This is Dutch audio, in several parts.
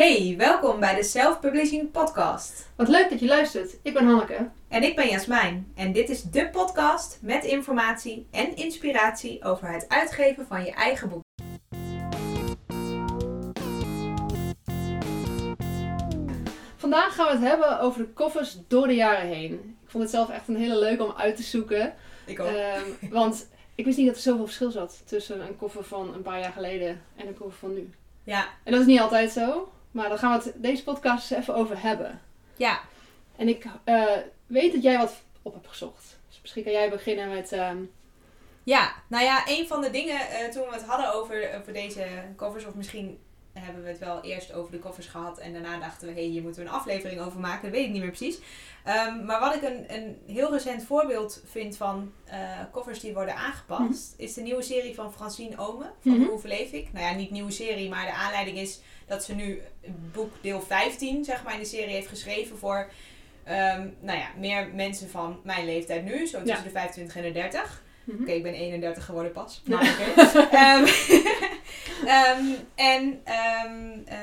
Hey, welkom bij de Self Publishing Podcast. Wat leuk dat je luistert. Ik ben Hanneke. En ik ben Jasmijn. En dit is de podcast met informatie en inspiratie over het uitgeven van je eigen boek. Vandaag gaan we het hebben over de covers door de jaren heen. Ik vond het zelf echt een hele leuke om uit te zoeken. Ik Ehm, want ik wist niet dat er zoveel verschil zat tussen een koffer van een paar jaar geleden en een koffer van nu. ja, En dat is niet altijd zo. Maar daar gaan we het deze podcast even over hebben. ja, En ik eh, weet dat jij wat op hebt gezocht. Dus misschien kan jij beginnen met... ehm, ja. Nou ja, een van de dingen eh, toen we het hadden over, over deze covers, of misschien hebben we het wel eerst over de covers gehad en daarna dachten we, hé, hey, hier moeten we een aflevering over maken. Dat weet ik niet meer precies. Ehm, maar wat ik een, een heel recent voorbeeld vind van eh, covers die worden aangepast, is de nieuwe serie van Francine Omen, van Mhm. Hoe Verleef Ik. Nou ja, niet nieuwe serie, maar de aanleiding is dat ze nu het boek deel 15, zeg maar, in de serie heeft geschreven voor, ehm, nou ja, meer mensen van mijn leeftijd nu, zo tussen Ja. de 25 en de 30. mhm. Oké, ik ben 31 geworden pas. Ja. Maar oké. Ehm, ehm, en eh,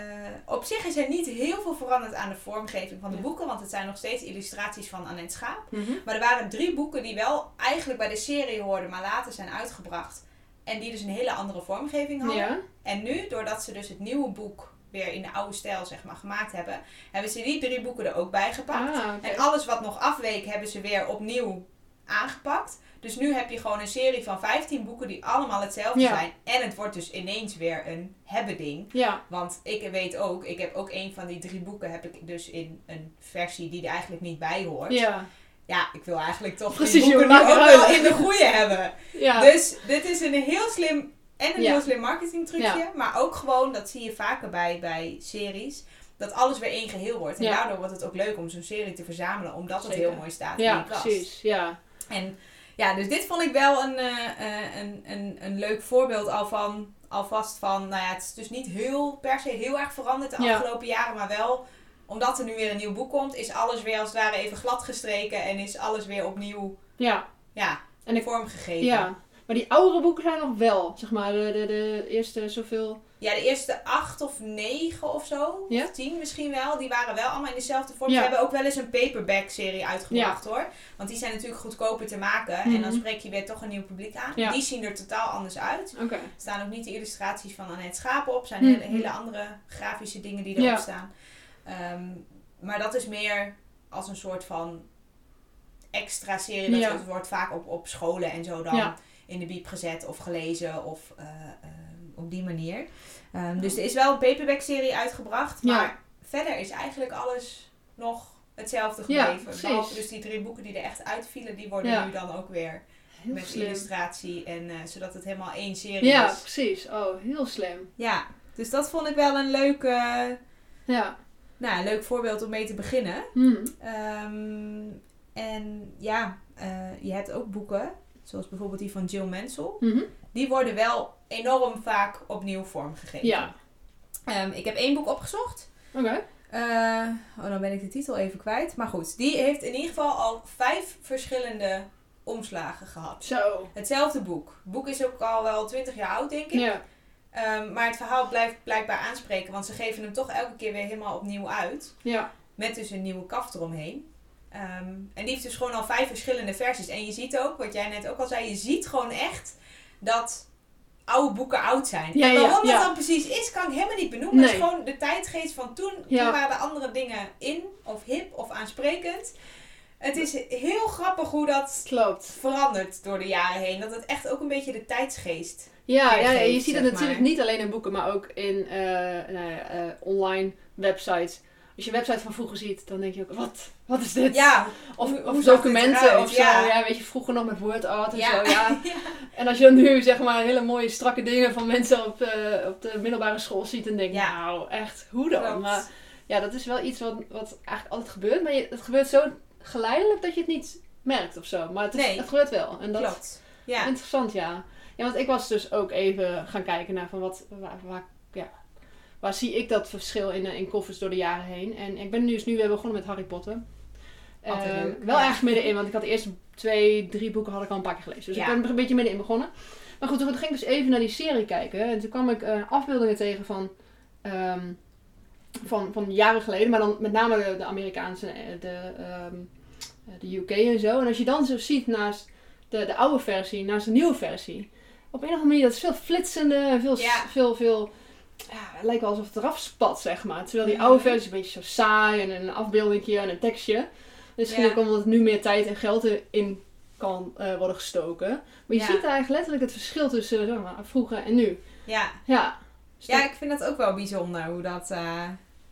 op zich is er niet heel veel veranderd aan de vormgeving van de Ja. boeken. Want het zijn nog steeds illustraties van Annette Schaap. Mhm. Maar er waren drie boeken die wel eigenlijk bij de serie hoorden, maar later zijn uitgebracht. En die dus een hele andere vormgeving hadden. Ja. En nu, doordat ze dus het nieuwe boek weer in de oude stijl zeg maar, gemaakt hebben, hebben ze die drie boeken er ook bij gepakt. Ah. En alles wat nog afweek, hebben ze weer opnieuw aangepakt. Dus nu heb je gewoon een serie van 15 boeken die allemaal hetzelfde Ja. zijn. En het wordt dus ineens weer een hebben ding. Ja. Want ik weet ook, ik heb ook een van die drie boeken heb ik dus in een versie die er eigenlijk niet bij hoort. Ja, Ja. ik wil eigenlijk toch Precies, die boeken nu ook wel in de goede hebben. Ja. Dus dit is een heel slim en een heel slim marketing trucje. Maar ook gewoon, dat zie je vaker bij, bij series. Dat alles weer één geheel wordt. En Ja. daardoor wordt het ook leuk om zo'n serie te verzamelen. Omdat het heel mooi staat in Ja, die kast. precies. Ja. En ja, dus dit vond ik wel een, eh, eh, een, een, een leuk voorbeeld al van, alvast van, nou ja, het is dus niet heel per se heel erg veranderd de Ja. afgelopen jaren, maar wel omdat er nu weer een nieuw boek komt, is alles weer als het ware even glad gestreken en is alles weer opnieuw, Ja. ja, En ik- vormgegeven. Ja, maar die oudere boeken zijn nog wel, zeg maar, de, de, de eerste zoveel. Ja, de eerste acht of negen of zo, Ja? of tien misschien wel, die waren wel allemaal in dezelfde vorm. Ja. Ze hebben ook wel eens een paperback-serie uitgebracht hoor. Want die zijn natuurlijk goedkoper te maken. En dan Mhm. spreek je weer toch een nieuw publiek aan. Die zien er totaal anders uit. Er staan ook niet de illustraties van Annette Schaap op. Er zijn Mhm. hele, hele andere grafische dingen die erop Ja. staan. Ehm, maar dat is meer als een soort van extra serie. Dat wordt vaak op, op scholen en zo dan Ja. In de biep gezet of gelezen of eh, ehm, op die manier. Ehm, dus er is wel een paperback serie uitgebracht. Ja. Maar verder is eigenlijk alles nog hetzelfde Ja, gebleven. Behalve dus die drie boeken die er echt uitvielen, die worden Ja. nu dan ook weer Heel met slim. illustratie. En, eh, zodat het helemaal één serie Ja, is. precies. Oh, heel slim. Ja, dus dat vond ik wel een leuk, eh, Ja. nou, een leuk voorbeeld om mee te beginnen. Hm. Ehm, en ja, eh, je hebt ook boeken, zoals bijvoorbeeld die van Jill Mansell. Mhm. Die worden wel enorm vaak opnieuw vormgegeven. Ja. Ehm, ik heb één boek opgezocht. Oké. Eh, oh, dan ben ik de titel even kwijt. Maar goed, die heeft in ieder geval al vijf verschillende omslagen gehad. Zo. Hetzelfde boek. Het boek is ook al wel twintig jaar oud, denk ik. Ja. Ehm, maar het verhaal blijft blijkbaar aanspreken, want ze geven hem toch elke keer weer helemaal opnieuw uit. Ja. Met dus een nieuwe kaft eromheen. Ehm, en die heeft dus gewoon al vijf verschillende versies. En je ziet ook, wat jij net ook al zei, je ziet gewoon echt dat oude boeken oud zijn. Ja, en waarom ja. dat dan precies is, kan ik helemaal niet benoemen. Het is gewoon de tijdgeest van toen. Toen waren er andere dingen in, of hip, of aansprekend. Het is heel grappig hoe dat Klopt. verandert door de jaren heen. Dat het echt ook een beetje de tijdsgeest Ja, ja, je ziet het natuurlijk maar. niet alleen in boeken, maar ook in eh, nou ja, eh, online websites. Als je een website van vroeger ziet, dan denk je ook, wat, wat is dit? Ja, Of, hoe- of documenten of zo. Ja. Ja. weet je, vroeger nog met WordArt en ja. zo. Ja. En als je dan nu zeg maar hele mooie strakke dingen van mensen op, eh, op de middelbare school ziet, dan denk je, nou echt, hoe dan? Klopt. Maar ja, dat is wel iets wat, wat eigenlijk altijd gebeurt. Maar je, het gebeurt zo geleidelijk dat je het niet merkt of zo. Maar het, is, Nee. het gebeurt wel. En dat Klopt. Ja. Interessant, ja. Ja, want ik was dus ook even gaan kijken naar van wat, waar, waar zie ik dat verschil in, eh, in koffers door de jaren heen. En ik ben nu dus nu weer begonnen met Harry Potter. Leuk, wel ja. erg middenin, want ik had de eerste twee, drie boeken had ik al een paar keer gelezen. Dus Ja. ik ben er een beetje middenin begonnen. Maar goed, toen ging ik dus even naar die serie kijken. En toen kwam ik eh, afbeeldingen tegen van ehm, van, van jaren geleden, maar dan met name de, de Amerikaanse, de, ehm, de UK en zo. En als je dan zo ziet naast de, de oude versie, naast de nieuwe versie, op een of andere manier, dat is veel flitsender, veel, Ja. veel, veel, ja, het lijkt wel alsof het eraf spat, zeg maar. Terwijl die oude versie is een beetje zo saai en een afbeeldingje en een tekstje. Misschien Ja. ook omdat het nu meer tijd en geld in kan eh, worden gestoken. Maar je Ja. ziet eigenlijk letterlijk het verschil tussen zeg maar, vroeger en nu. Ja. Ja. Dus ja, dat- ik vind dat ook wel bijzonder hoe dat. eh,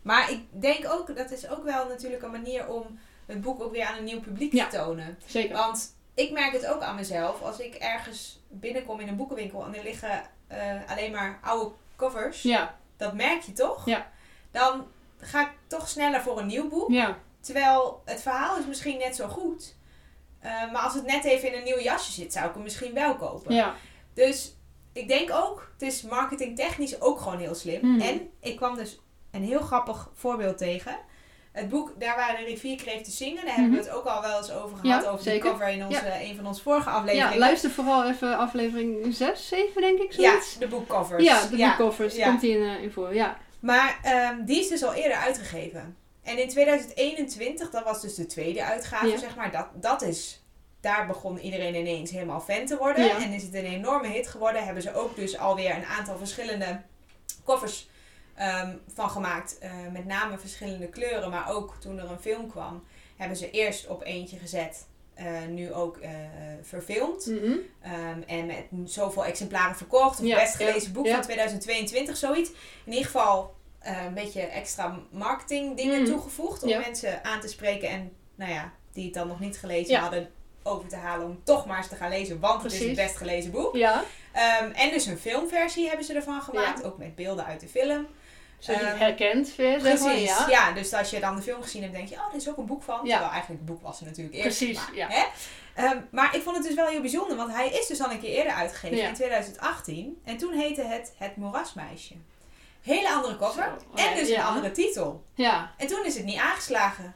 Maar ik denk ook, dat is ook wel natuurlijk een manier om het boek ook weer aan een nieuw publiek Ja. te tonen. zeker. Want ik merk het ook aan mezelf. Als ik ergens binnenkom in een boekenwinkel en er liggen eh, alleen maar oude covers. Ja, Dat merk je toch? Ja. Dan ga ik toch sneller voor een nieuw boek. ja, Terwijl het verhaal is misschien net zo goed. Eh, maar als het net even in een nieuw jasje zit, zou ik hem misschien wel kopen. ja. Dus ik denk ook, het is marketingtechnisch ook gewoon heel slim. Mhm. En ik kwam dus een heel grappig voorbeeld tegen. Het boek Daar waren de rivierkreeften zingen. Daar hebben we het ook al wel eens over gehad. Ja, over zeker. die cover in onze, een van onze vorige afleveringen. Ja, luister vooral even aflevering 6, 7 denk ik, Ja, zoiets. de boekcovers. Ja, de boekcovers, ja. komt die in, eh, in voor. Ja, Maar ehm, die is dus al eerder uitgegeven. En in 2021, dat was dus de tweede uitgave, Ja. zeg maar. Dat, dat is, daar begon iedereen ineens helemaal fan te worden. Ja. En is het een enorme hit geworden. Hebben ze ook dus alweer een aantal verschillende covers ehm, van gemaakt. Eh, met name verschillende kleuren. Maar ook toen er een film kwam, hebben ze eerst op eentje gezet. eh, nu ook eh, verfilmd. Mhm. Ehm, en met zoveel exemplaren verkocht. Of Ja, best gelezen ja, boek ja. van 2022, zoiets. In ieder geval een beetje extra marketing dingen Mhm. toegevoegd. Om mensen aan te spreken. En nou ja, die het dan nog niet gelezen hadden. Over te halen om toch maar eens te gaan lezen. Want het is het best gelezen boek. Ja, Ehm, en dus een filmversie hebben ze ervan gemaakt. Ook met beelden uit de film. Zodat je het Ehm, herkent weer, maar. Precies, Ja. ja. Dus als je dan de film gezien hebt, denk je, oh, er is ook een boek van. Ja. Terwijl eigenlijk het boek was er natuurlijk eerst. Precies, maar, ja. Hè? Ehm, maar ik vond het dus wel heel bijzonder, want hij is dus al een keer eerder uitgegeven, Ja. in 2018. En toen heette het Het Moerasmeisje. Hele andere cover Zo, en ja, dus ja. een andere titel. Ja, En toen is het niet aangeslagen.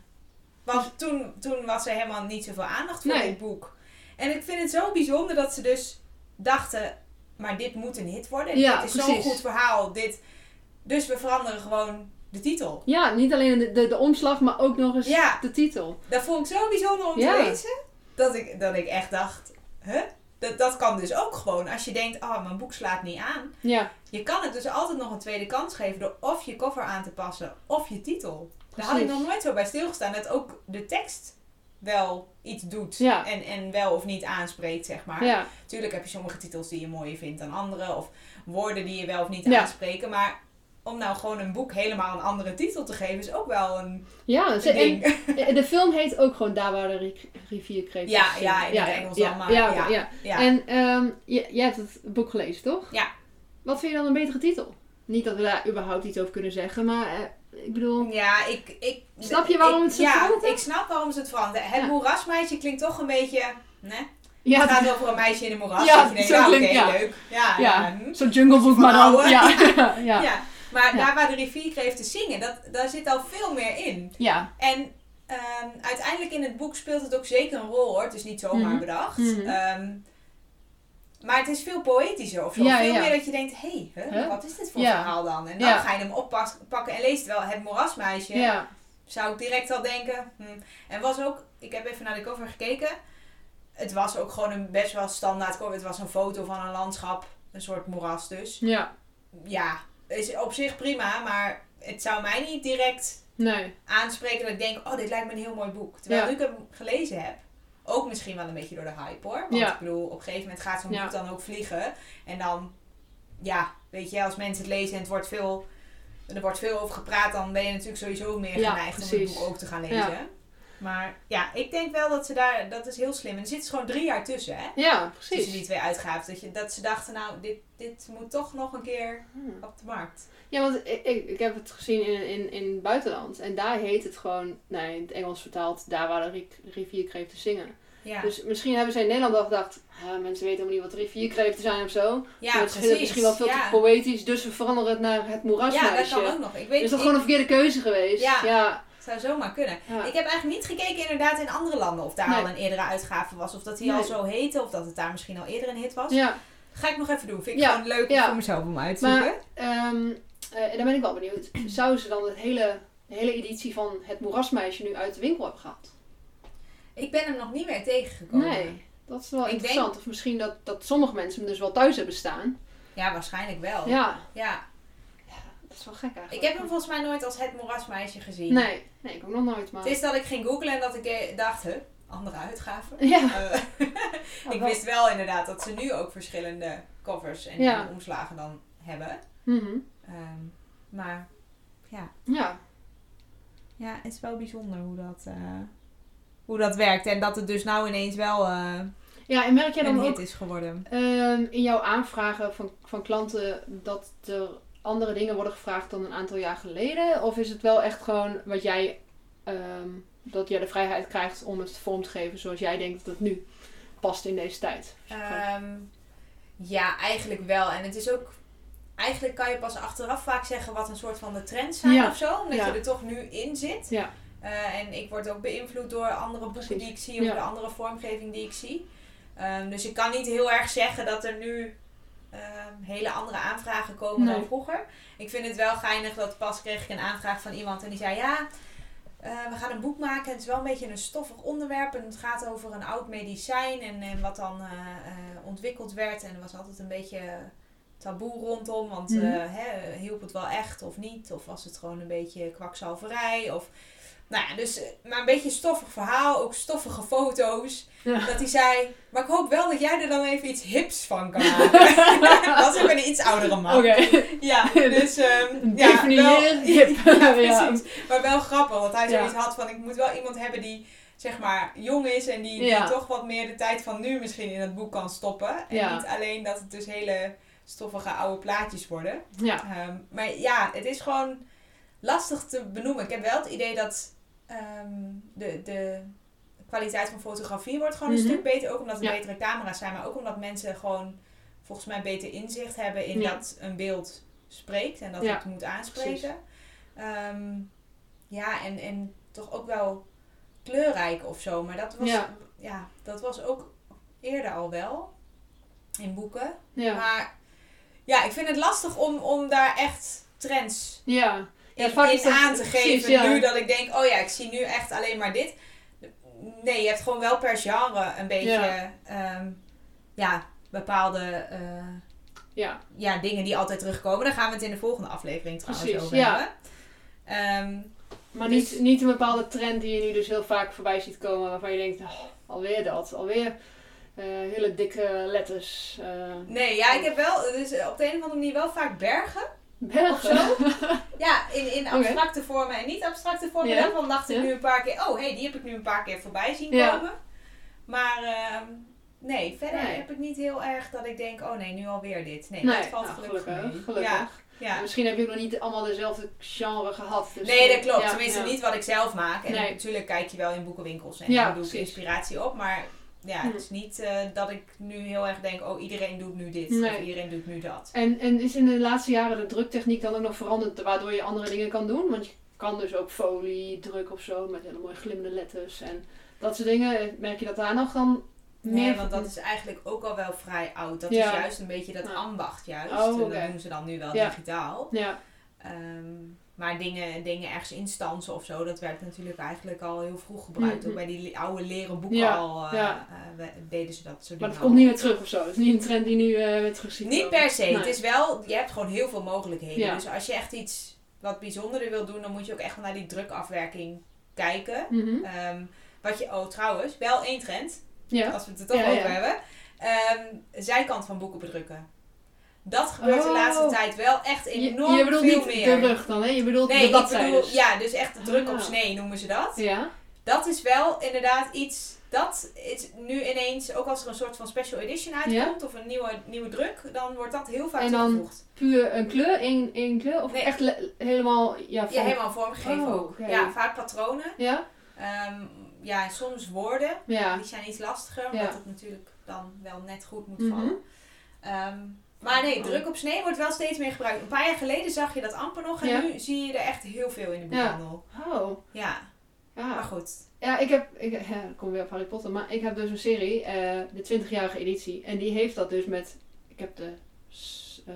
Want toen, toen was er helemaal niet zoveel aandacht voor Nee. dit boek. En ik vind het zo bijzonder dat ze dus dachten, maar dit moet een hit worden. Ja, dit is zo'n goed verhaal. Dit, dus we veranderen gewoon de titel. ja niet alleen de, de, de omslag, maar ook nog eens Ja. de titel. Dat vond ik zo bijzonder om Ja. te lezen. Dat ik, dat ik echt dacht, huh? Dat, dat kan dus ook gewoon. Als je denkt, oh, mijn boek slaat niet aan. Ja, Je kan het dus altijd nog een tweede kans geven door of je cover aan te passen of je titel. Daar had ik nog nooit zo bij stilgestaan. Dat ook de tekst wel iets doet. Ja. En, en wel of niet aanspreekt, zeg maar. ja, Tuurlijk heb je sommige titels die je mooier vindt dan andere. Of woorden die je wel of niet Ja. aanspreken. Maar om nou gewoon een boek helemaal een andere titel te geven, is ook wel een ja. ze- ding. en, de film heet ook gewoon Daar waar de ri- rivierkreeften Ja, ja, in het Engels ja, dan, Ja, ja. ja. ja. En ehm, je, jij hebt het boek gelezen, toch? Ja. Wat vind je dan een betere titel? Niet dat we daar überhaupt iets over kunnen zeggen, maar eh, ik bedoel... Ja, ik, ik... Snap je waarom ik- het zo Ja, ik snap waarom ze het veranderen. Het Ja. moerasmeisje klinkt toch een beetje... Nee? Ja, het gaat over een meisje in een moeras. Ja, dat je denkt, zo nou, oké, klinkt- ja. leuk. Ja, Ja. ja. zo'n jungleboek, maar dan... Ja, ja. Maar daar waar de rivierkreeften zingen, dat, daar zit al veel meer in. ja. En ehm, uiteindelijk in het boek speelt het ook zeker een rol hoor. Het is niet zomaar Mhm. bedacht. Mhm. Ehm, maar het is veel poëtischer of zo. Ja, veel ja. meer dat je denkt, hé, hey, Huh? wat is dit voor Ja. verhaal dan? En dan ga je hem oppakken en leest wel het moerasmeisje. Ja, Zou ik direct al denken. Hm. En was ook, ik heb even naar de cover gekeken. Het was ook gewoon een best wel standaard cover. Het was een foto van een landschap. Een soort moeras dus. ja. Ja, is op zich prima. Maar het zou mij niet direct Nee. aanspreken dat ik denk, oh, dit lijkt me een heel mooi boek. Terwijl Ja. nu ik hem gelezen heb, ook misschien wel een beetje door de hype hoor. Want Ja. ik bedoel, op een gegeven moment gaat zo'n Ja. boek dan ook vliegen. En dan, ja, weet je, als mensen het lezen en het wordt veel, er wordt veel over gepraat, dan ben je natuurlijk sowieso meer geneigd om het boek ook te gaan lezen. Maar ja, ik denk wel dat ze daar, dat is heel slim. En er zit gewoon drie jaar tussen, hè? Ja, Tussen die precies. twee uitgaven. Dat, je, dat ze dachten, nou, dit, dit moet toch nog een keer Hmm. op de markt. Ja, want ik, ik, ik heb het gezien in, in, in het buitenland. En daar heet het gewoon, nee, in het Engels vertaald, daar waar de ri- rivierkreeften zingen. Ja, Dus misschien hebben ze in Nederland al gedacht, ah, mensen weten helemaal niet wat rivierkreeften zijn of zo. ja Maar het is misschien wel veel ja. te poëtisch, dus we veranderen het naar het Ja, dat moerasmeisje. kan ook nog. Ik weet is dat ik- gewoon een verkeerde keuze geweest? Ja. ja. Zou zomaar kunnen. ja. Ik heb eigenlijk niet gekeken inderdaad in andere landen of daar Nee. al een eerdere uitgave was. Of dat die al zo heette. Of dat het daar misschien al eerder een hit was. Ja, Ga ik nog even doen. Vind ik Ja, gewoon leuk ja. voor mezelf om uit te zoeken. maar ehm, Eh, en dan ben ik wel benieuwd. Zouden ze dan het hele, de hele editie van Het Moerasmeisje nu uit de winkel hebben gehad? Ik ben hem nog niet meer tegengekomen. Nee, dat is wel Ik interessant. Of misschien dat, dat sommige mensen hem dus wel thuis hebben staan. Ja, waarschijnlijk wel. Ja, ja. Is wel gek eigenlijk. Ik heb hem volgens mij nooit als het moerasmeisje gezien. Nee, nee, ik ook nog nooit. Maar... Het is dat ik ging googlen en dat ik eh, dacht, huh, andere uitgaven. Ja, Eh, ik wist wel inderdaad dat ze nu ook verschillende covers en, Ja. omslagen dan hebben. Mhm. Ehm, maar ja. ja. ja, het is wel bijzonder hoe dat, eh, hoe dat werkt. En dat het dus nou ineens wel eh, ja, en merk jij dan ook is geworden. ehm, in jouw aanvragen van, van klanten dat er andere dingen worden gevraagd dan een aantal jaar geleden? Of is het wel echt gewoon wat jij, ehm, dat jij de vrijheid krijgt om het vorm te geven zoals jij denkt dat het nu past in deze tijd? Ehm, ja, eigenlijk wel. En het is ook... Eigenlijk kan je pas achteraf vaak zeggen wat een soort van de trends zijn Ja. of zo. Omdat Ja. je er toch nu in zit. Ja. Eh, en ik word ook beïnvloed door andere boeken Precies. die ik zie. Of de andere vormgeving die ik zie. Ehm, dus ik kan niet heel erg zeggen dat er nu ehm, hele andere aanvragen komen dan vroeger. Ik vind het wel geinig dat pas kreeg ik een aanvraag van iemand en die zei ja... eh, we gaan een boek maken. Het is wel een beetje een stoffig onderwerp. En het gaat over een oud medicijn. En, en wat dan eh, eh, ontwikkeld werd. En er was altijd een beetje taboe rondom. Want Mhm. hè, hielp het wel echt of niet? Of was het gewoon een beetje kwakzalverij? Of, nou ja, dus eh, maar een beetje een stoffig verhaal. Ook stoffige foto's. Ja. Dat hij zei, maar ik hoop wel dat jij er dan even iets hips van kan maken. dat is ook een iets oudere man. Oké, Ja, dus ehm ja, wel, hip. ja, Ja. precies. Maar wel grappig, dat hij zoiets had van ik moet wel iemand hebben die zeg maar jong is en die, toch wat meer de tijd van nu misschien in het boek kan stoppen. En niet alleen dat het dus hele stoffige oude plaatjes worden. Ja. Ehm, maar ja, het is gewoon lastig te benoemen. Ik heb wel het idee dat ehm, de, de kwaliteit van fotografie wordt gewoon een Mhm. stuk beter. Ook omdat er Ja. betere camera's zijn, maar ook omdat mensen gewoon volgens mij beter inzicht hebben in Ja. dat een beeld spreekt en dat Ja, het moet aanspreken. Ehm, ja, en, en toch ook wel kleurrijk of zo. Maar dat was, Ja. ja. dat was ook eerder al wel in boeken. Ja. Maar ja, ik vind het lastig om, om daar echt trends Ja. In, aan te precies, geven. ja. Nu dat ik denk, oh ja, ik zie nu echt alleen maar dit. Nee, je hebt gewoon wel per genre een beetje Ja. ja, ja bepaalde eh, Ja. ja, dingen die altijd terugkomen. Daar gaan we het in de volgende aflevering trouwens Precies, over hebben. Ehm, Maar Dus- niet, niet een bepaalde trend die je nu dus heel vaak voorbij ziet komen waarvan je denkt, oh, alweer dat, alweer eh, hele dikke letters. eh nee, ja, ik heb wel dus op de een of andere manier wel vaak bergen. Bergen. Ja, in, in abstracte vormen en niet abstracte vormen. Ja. Daarvan dacht ik nu een paar keer, oh hé, hey, die heb ik nu een paar keer voorbij zien komen. Maar ehm, nee, verder Nee. heb ik niet heel erg dat ik denk, oh nee, nu alweer dit. Nee, Nee, dat valt nou, gelukkig, gelukkig. mee. gelukkig. Ja, ja. Misschien heb je nog niet allemaal dezelfde genre gehad. Dus Nee, dat eh, klopt. ja, Tenminste, ja. niet wat ik zelf maak. En Nee. natuurlijk kijk je wel in boekenwinkels en Ja, doe ik inspiratie op. Maar ja, Hm. het is niet eh, dat ik nu heel erg denk, oh iedereen doet nu dit. Of Nee. iedereen doet nu dat. En, en is in de laatste jaren de druktechniek dan ook nog veranderd waardoor je andere dingen kan doen? Want je kan dus ook folie, druk of zo met hele mooie glimmende letters en dat soort dingen. Merk je dat daar nog dan Nee, meer want dat is eigenlijk ook al wel vrij oud. Dat Ja. is juist een beetje dat ambacht juist. Oh, En oké. Dat doen ze dan nu wel Ja. digitaal. Ja, Ehm, maar dingen, dingen ergens instansen of zo, dat werd natuurlijk eigenlijk al heel vroeg gebruikt. Mhm. Ook bij die oude leren boeken Ja, al eh, ja. eh, deden ze dat soort maar het komt niet meer terug of zo. Het is niet een trend die nu eh weer terug ziet Niet per se. Nee. Het is wel, je hebt gewoon heel veel mogelijkheden. Ja. Dus als je echt iets wat bijzonderder wil doen, dan moet je ook echt naar die drukafwerking kijken. Mhm. Ehm, wat je, oh trouwens, wel één trend, Ja. als we het er toch over hebben. Ehm, zijkant van boeken bedrukken. Dat gebeurt de Oh. laatste tijd wel echt Je, enorm je bedoelt veel niet meer. de rug dan, hè? Je bedoelt Nee, de bedoel, ja, dus echt de druk op Ah. snee noemen ze dat. Ja? Dat is wel inderdaad iets, dat is nu ineens, ook als er een soort van special edition uitkomt of een nieuwe, nieuwe druk, dan wordt dat heel vaak En dan toegevoegd. Puur een kleur, één, één kleur? Of Nee. echt le- helemaal, ja, Ja, helemaal vormgegeven Oh, ook. Ja, vaak patronen. Ja? Ehm, ja, en soms woorden. Ja. Die zijn iets lastiger, omdat het natuurlijk dan wel net goed moet Mhm. vallen. Ehm, maar nee, Oh. druk op snee wordt wel steeds meer gebruikt. Een paar jaar geleden zag je dat amper nog en Ja. nu zie je er echt heel veel in de Ja. boekhandel. Oh. Ja, maar Ja. goed. Ja, ik heb... Ik, ja, kom weer op Harry Potter. Maar ik heb dus een serie, eh, de 20-jarige editie. En die heeft dat dus met... Ik heb de... eh,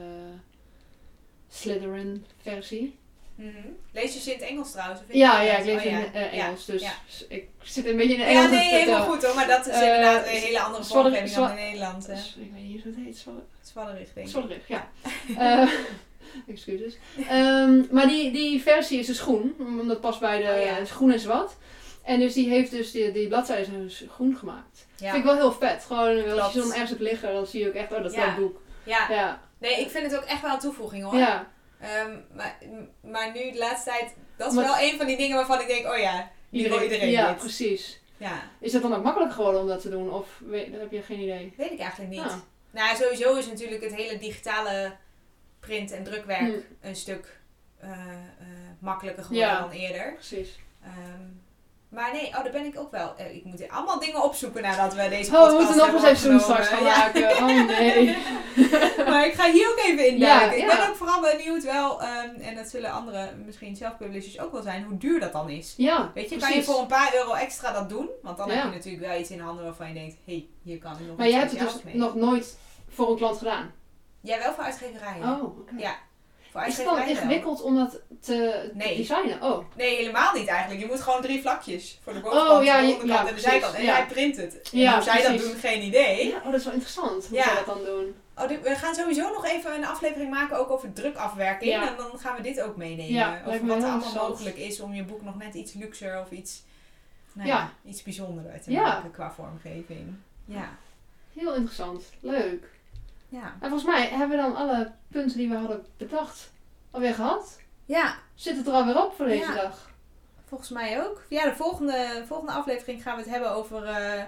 Slytherin versie. Mhm. Lees je ze in het Engels trouwens? of Ja, ja, ik lees Oh, in eh. Engels, dus ja. ik zit een beetje in de Ja, Engels. nee, helemaal goed hoor, maar dat is Eh, inderdaad een hele andere vormgeving dan in Nederland. hè. Ik weet niet hoe het heet. Zwadder- Zwadderig, denk ik. Zwadderig, ja. Eh, excuses. Ehm, maar die, die versie is dus groen, omdat past bij de Oh, groen en zwart. En dus die heeft dus die, die bladzijden zijn dus groen gemaakt. Ja. Vind ik wel heel vet. Gewoon als je zo'n ergens hebt liggen, dan zie je ook echt, oh dat is dat boek. Ja. Ja, nee, ik vind het ook echt wel een toevoeging hoor. ja. Ehm, maar, maar nu de laatste tijd, dat is Maar- wel een van die dingen waarvan ik denk, oh ja, die wil iedereen ja, dit. precies. Ja, Is het dan ook makkelijker geworden om dat te doen? Of weet, heb je geen idee? weet ik eigenlijk niet. Ah. Nou, sowieso is natuurlijk het hele digitale print- en drukwerk Hm. een stuk eh, eh, makkelijker geworden Ja. dan eerder. Precies. Ehm, maar nee, oh, daar ben ik ook wel. eh, ik moet allemaal dingen opzoeken nadat we deze Oh, podcast we moeten nog een hebben seizoen straks gaan maken. Oh nee. maar ik ga hier ook even in Ja. Ik ja. ben ook vooral benieuwd wel, ehm, en dat zullen andere misschien zelfpublishers ook wel zijn, hoe duur dat dan is. Ja, Weet je, kan je voor een paar euro extra dat doen? Want dan Ja. heb je natuurlijk wel iets in handen waarvan je denkt, hé, hey, hier kan ik nog Maar jij hebt het dus mee. nog nooit voor een klant gedaan? Jij wel voor uitgeverijen. Oh, oké. Ja, Is het dan ingewikkeld om dat te, Nee. designen? Oh. Nee, helemaal niet eigenlijk. Je moet gewoon drie vlakjes voor de bovenkant, Oh, ja, de onderkant ja, en de zijkant. En ja. hij print het. En Ja, hoe zij dat doen, geen idee. Ja, oh, dat is wel interessant hoe Ja. zij dat dan doen. Oh, dit- we gaan sowieso nog even een aflevering maken ook over drukafwerking. Ja. En dan gaan we dit ook meenemen. Ja, over wat er allemaal mogelijk is om je boek nog net iets luxer of iets, nou Ja. ja. iets bijzonderer te maken qua vormgeving. Ja. Heel interessant. Leuk. Ja. En volgens mij hebben we dan alle punten die we hadden bedacht alweer gehad. ja, Zit het er alweer op voor deze dag? volgens mij ook. Ja, de volgende, volgende aflevering gaan we het hebben over, eh,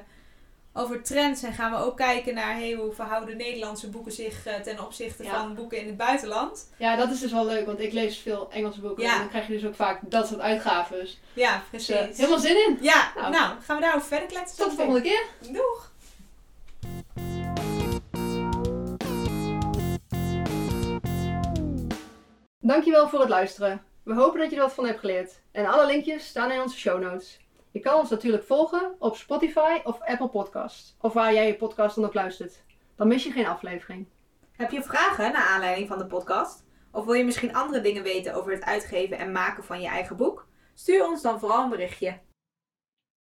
over trends. En gaan we ook kijken naar hey, hoe verhouden Nederlandse boeken zich eh, ten opzichte Ja. van boeken in het buitenland. Ja, dat is dus wel leuk, want ik lees veel Engelse boeken. Ja. En dan krijg je dus ook vaak dat soort uitgaven. Ja, Dus precies. eh, helemaal zin in. Ja, Nou. nou. gaan we daarover verder kletsen. Tot de volgende keer. Doeg! Dankjewel voor het luisteren. We hopen dat je er wat van hebt geleerd. En alle linkjes staan in onze show notes. Je kan ons natuurlijk volgen op Spotify of Apple Podcasts. Of waar jij je podcast dan ook luistert. Dan mis je geen aflevering. Heb je vragen naar aanleiding van de podcast? Of wil je misschien andere dingen weten over het uitgeven en maken van je eigen boek? Stuur ons dan vooral een berichtje.